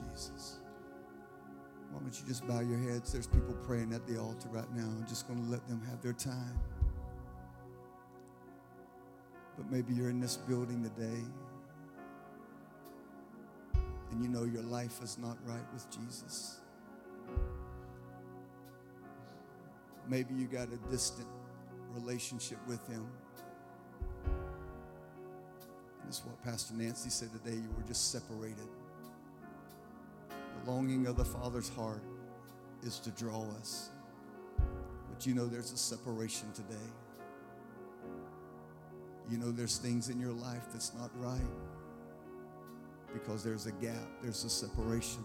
Jesus. Why don't you just bow your heads? There's people praying at the altar right now. I'm just going to let them have their time. But maybe you're in this building today and you know your life is not right with Jesus. Maybe you got a distant relationship with Him. That's what Pastor Nancy said today. You were just separated. Longing of the Father's heart is to draw us. But you know there's a separation today. You know there's things in your life that's not right because there's a gap, there's a separation.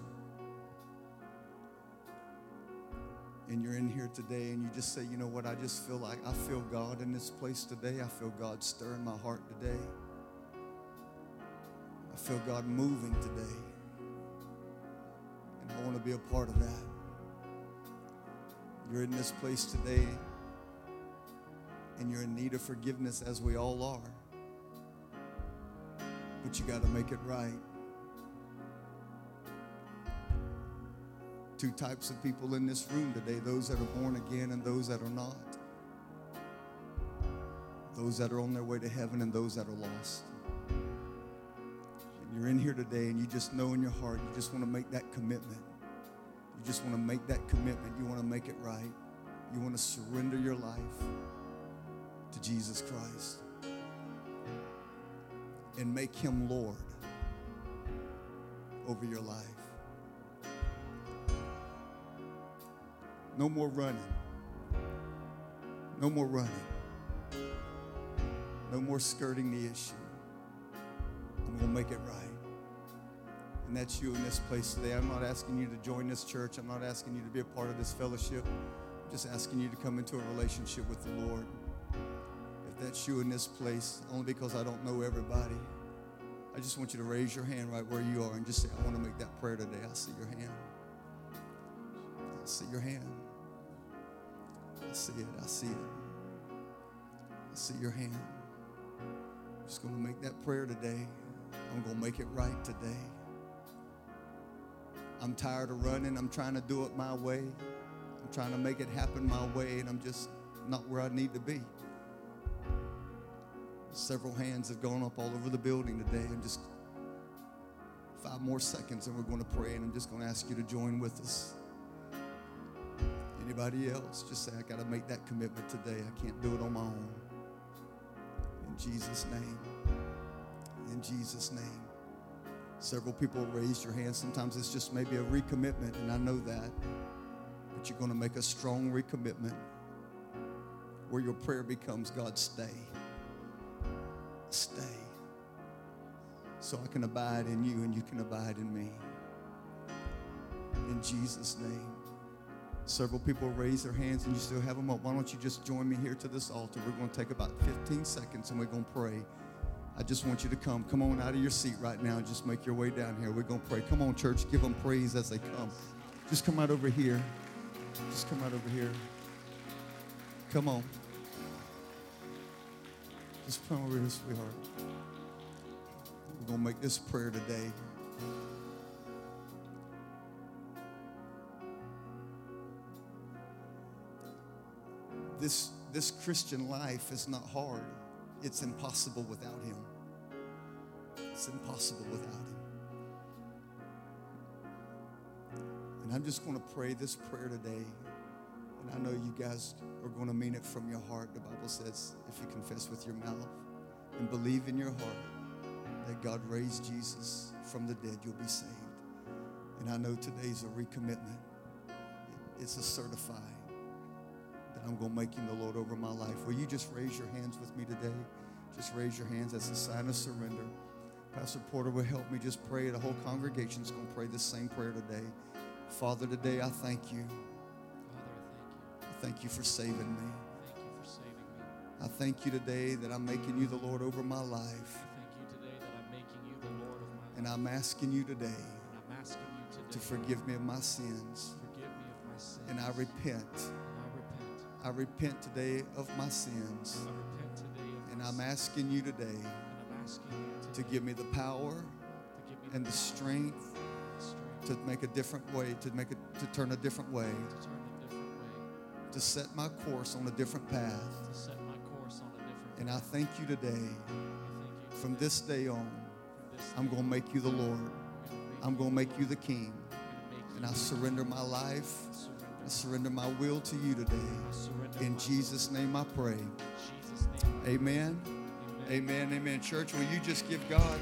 And you're in here today and you just say, you know what, I just feel like I feel God in this place today. I feel God stirring my heart today. I feel God moving today. I want to be a part of that. You're in this place today and you're in need of forgiveness as we all are. But you got to make it right. two types of people in this room today those that are born again and those that are not. Those that are on their way to heaven and those that are lost. You're in here today and you just know in your heart you just want to make that commitment. You just want to make that commitment. You want to make it right. You want to surrender your life to Jesus Christ and make him Lord over your life. No more running. No more running. No more skirting the issue. I'm going to make it right. And that's you in this place today. I'm not asking you to join this church. I'm not asking you to be a part of this fellowship. I'm just asking you to come into a relationship with the Lord. If that's you in this place, only because I don't know everybody, I just want you to raise your hand right where you are and just say, I want to make that prayer today. I see your hand. I see your hand. I see it. I see it. I see your hand. I'm just going to make that prayer today. I'm going to make it right today. I'm tired of running. I'm trying to do it my way. I'm trying to make it happen my way, and I'm just not where I need to be. Several hands have gone up all over the building today, and just five more seconds, and we're going to pray, and I'm just going to ask you to join with us. Anybody else? Just say, I got to make that commitment today. I can't do it on my own. In Jesus' name. In Jesus' name. Several people raised your hand. Sometimes it's just maybe a recommitment, and I know that. But you're going to make a strong recommitment where your prayer becomes God, stay. Stay. So I can abide in you and you can abide in me. In Jesus' name. Several people raise their hands and you still have them up. Why don't you just join me here to this altar? We're going to take about 15 seconds and we're going to pray. I just want you to come. Come on out of your seat right now and just make your way down here. We're going to pray. Come on, church. Give them praise as they come. Just come out over here. Just come out over here. Come on. Just come over here, sweetheart. We're going to make this prayer today. this, this Christian life is not hard. It's impossible without Him. It's impossible without Him. And I'm just going to pray this prayer today. And I know you guys are going to mean it from your heart. The Bible says if you confess with your mouth and believe in your heart that God raised Jesus from the dead, you'll be saved. And I know today's a recommitment, it's a certified that I'm going to make him the Lord over my life. Will you just raise your hands with me today? Just raise your hands That's a sign of surrender. Pastor Porter will help me just pray. The whole congregation is going to pray the same prayer today. Father, today I thank you. Father, I thank you Thank you for saving me. I thank you. For saving me. I thank you today that I'm making you the Lord over my life. I thank you today that I'm making you the Lord of my life. And I'm asking you today And I'm asking you today to forgive me of my sins. forgive me of my sins. And I repent. I repent. Today of my sins. Today of And I'm asking you today And I'm asking you to give me the power me and the strength the strength to make a different way, to make it to turn a different way, to turn different way, to set my course on a different path. to set my course on a different And I thank you today. Thank you From today, this day on, this I'm going to make you the Lord. I'm going to make you the King. And I surrender my life. I surrender my will to you today. In Jesus' name I pray. will. In Jesus' name. Amen. Amen. Amen. Amen. Church, will you just give God?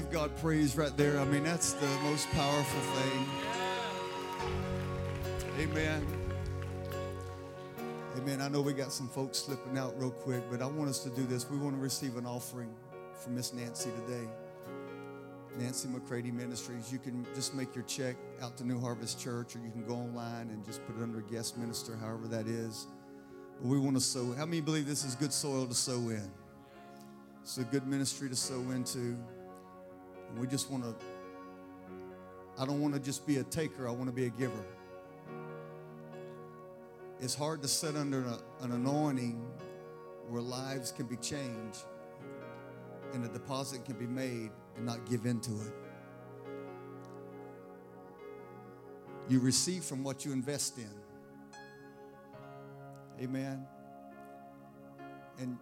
Give God praise right there? I mean, that's the most powerful thing. Amen. Amen. I know we got some folks slipping out real quick, but I want us to do this. We want to receive an offering from Miss Nancy today. Nancy McCready Ministries. You can just make your check out to New Harvest Church, or you can go online and just put it under guest minister, however that is. But we want to sow. How many believe this is good soil to sow in? It's a good ministry to sow into. We just want to, I don't want to just be a taker, I want to be a giver. It's hard to sit under an anointing where lives can be changed and a deposit can be made and not give into it. You receive from what you invest in. Amen. And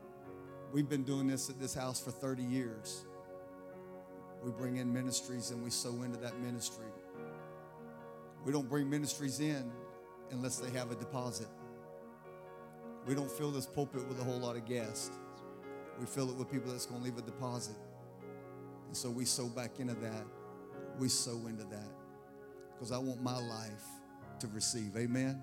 we've been doing this at this house for 30 years. We bring in ministries and we sow into that ministry. We don't bring ministries in unless they have a deposit. We don't fill this pulpit with a whole lot of guests. We fill it with people that's going to leave a deposit. And so we sow back into that. We sow into that. Because I want my life to receive. Amen.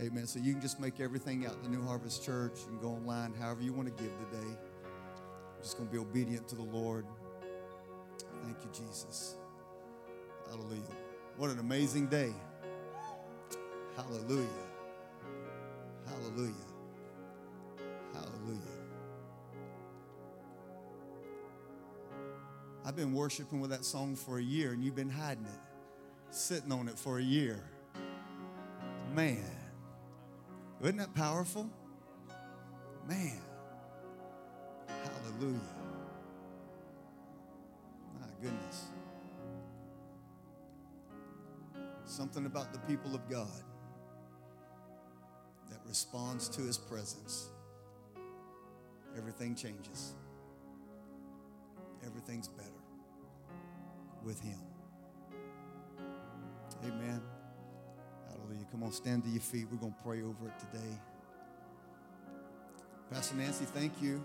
Amen. So you can just make everything out the New Harvest Church. Can go online, however you want to give today. I'm just going to be obedient to the Lord. Thank you, Jesus. Hallelujah. What an amazing day. Hallelujah. Hallelujah. Hallelujah. I've been worshiping with that song for a year, and you've been hiding it, sitting on it for a year. Man, isn't that powerful? Man, hallelujah. Goodness. Something about the people of God that responds to his presence. Everything changes. Everything's better with him. Amen. Hallelujah. Come on, stand to your feet. We're going to pray over it today. Pastor Nancy, thank you.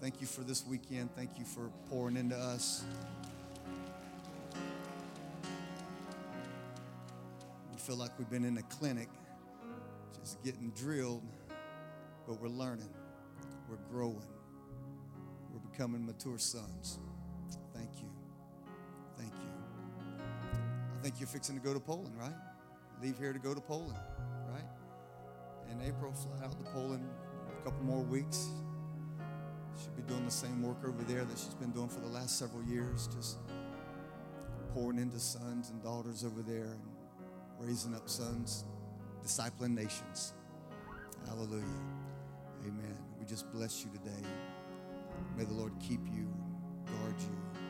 Thank you for this weekend. Thank you for pouring into us. Feel like we've been in a clinic, just getting drilled, but we're learning, we're growing, we're becoming mature sons. Thank you. Thank you. I think you're fixing to go to Poland, right? Leave here to go to Poland, right? In April, fly out to Poland a couple more weeks. She'll be doing the same work over there that she's been doing for the last several years, just pouring into sons and daughters over there raising up sons, discipling nations. Hallelujah. Amen. We just bless you today. May the Lord keep you, guard you,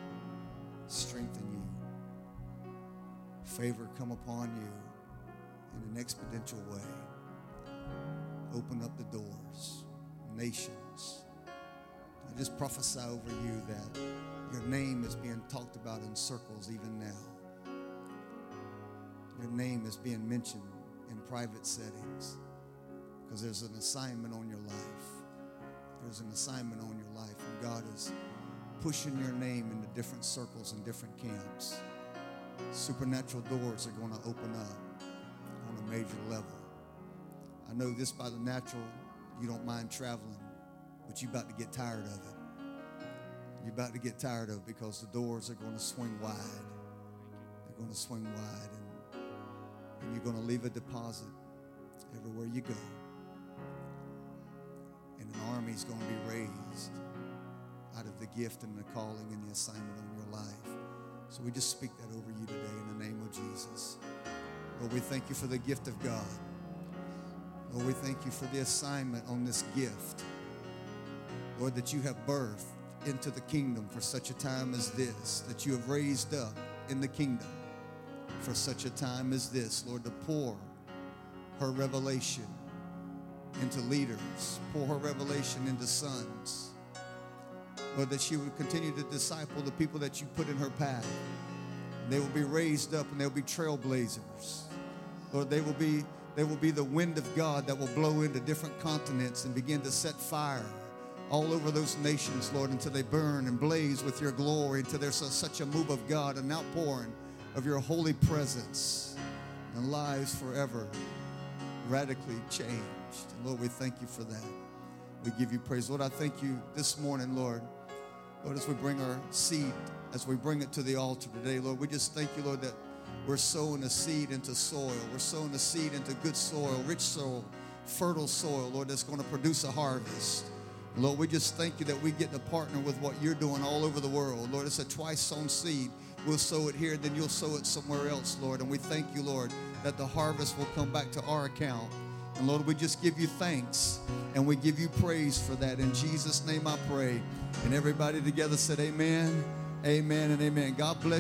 strengthen you, favor come upon you in an exponential way. Open up the doors, nations, I just prophesy over you that your name is being talked about in circles even now. Your name is being mentioned in private settings because there's an assignment on your life. There's an assignment on your life, and God is pushing your name into different circles and different camps. Supernatural doors are going to open up on a major level. I know this by the natural, you don't mind traveling, but you're about to get tired of it. You're about to get tired of it because the doors are going to swing wide. They're going to swing wide, you're going to leave a deposit everywhere you go. And an army is going to be raised out of the gift and the calling and the assignment on your life. So we just speak that over you today in the name of Jesus. Lord, we thank you for the gift of God. Lord, we thank you for the assignment on this gift. Lord, that you have birthed into the kingdom for such a time as this, that you have raised up in the kingdom for such a time as this, Lord, to pour her revelation into leaders, pour her revelation into sons. Lord, that she would continue to disciple the people that you put in her path. They will be raised up and they'll be trailblazers. Lord, they will be they will be the wind of God that will blow into different continents and begin to set fire all over those nations, Lord, until they burn and blaze with your glory, until there's a, such a move of God, an outpouring of your holy presence, and lives forever radically changed. And Lord, we thank you for that. We give you praise. Lord, I thank you this morning, Lord. Lord, as we bring our seed, as we bring it to the altar today, Lord, we just thank you, Lord, that we're sowing a seed into soil. We're sowing a seed into good soil, rich soil, fertile soil, Lord, that's going to produce a harvest. Lord, we just thank you that we get to partner with what you're doing all over the world. Lord, it's a twice sown seed. We'll sow it here, then you'll sow it somewhere else, Lord. And we thank you, Lord, that the harvest will come back to our account. And Lord, we just give you thanks and we give you praise for that. In Jesus' name I pray. And everybody together said, Amen, amen, and amen. God bless.